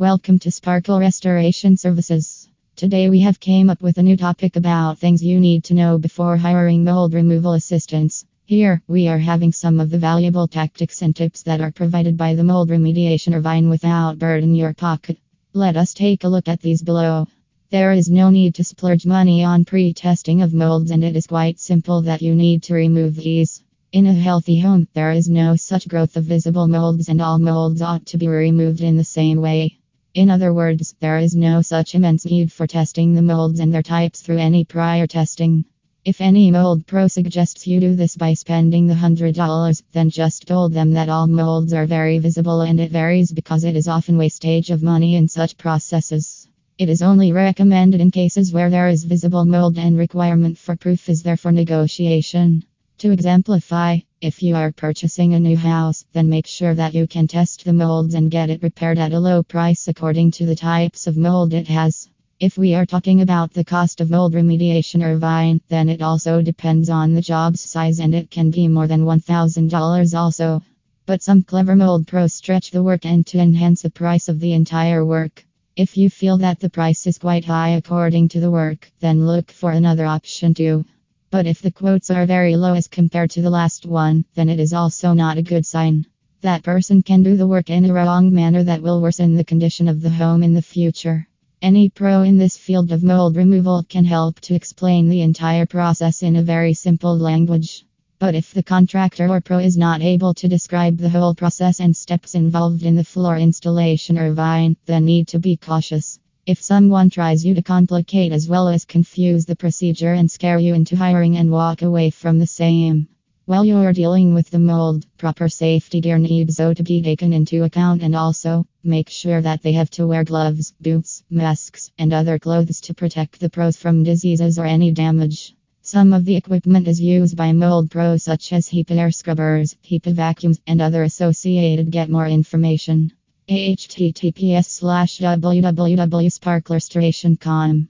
Welcome to Sparkle Restoration Services. Today we have came up with a new topic about things you need to know before hiring mold removal assistants. Here we are having some of the valuable tactics and tips that are provided by the mold remediation Irvine without burden your pocket. Let us take a look at these below. There is no need to splurge money on pre-testing of molds and it is quite simple that you need to remove these. In a healthy home, there is no such growth of visible molds and all molds ought to be removed in the same way. In other words, there is no such immense need for testing the molds and their types through any prior testing. If any mold pro suggests you do this by spending the $100, then just told them that all molds are very visible and it varies because it is often wastage of money in such processes. It is only recommended in cases where there is visible mold and requirement for proof is there for negotiation. To exemplify, if you are purchasing a new house, then make sure that you can test the molds and get it repaired at a low price according to the types of mold it has. If we are talking about the cost of mold remediation Irvine, then it also depends on the job's size and it can be more than $1,000 also. But some clever mold pros stretch the work and to enhance the price of the entire work. If you feel that the price is quite high according to the work, then look for another option too. But if the quotes are very low as compared to the last one, then it is also not a good sign. That person can do the work in a wrong manner that will worsen the condition of the home in the future. Any pro in this field of mold removal can help to explain the entire process in a very simple language. But if the contractor or pro is not able to describe the whole process and steps involved in the floor installation Irvine, then need to be cautious. If someone tries you to complicate as well as confuse the procedure and scare you into hiring and walk away from the same. While you're dealing with the mold, proper safety gear needs to be taken into account and also make sure that they have to wear gloves, boots, masks, and other clothes to protect the pros from diseases or any damage. Some of the equipment is used by mold pros such as HEPA air scrubbers, HEPA vacuums, and other associated. Get more information https slash www.sparklerestoration.com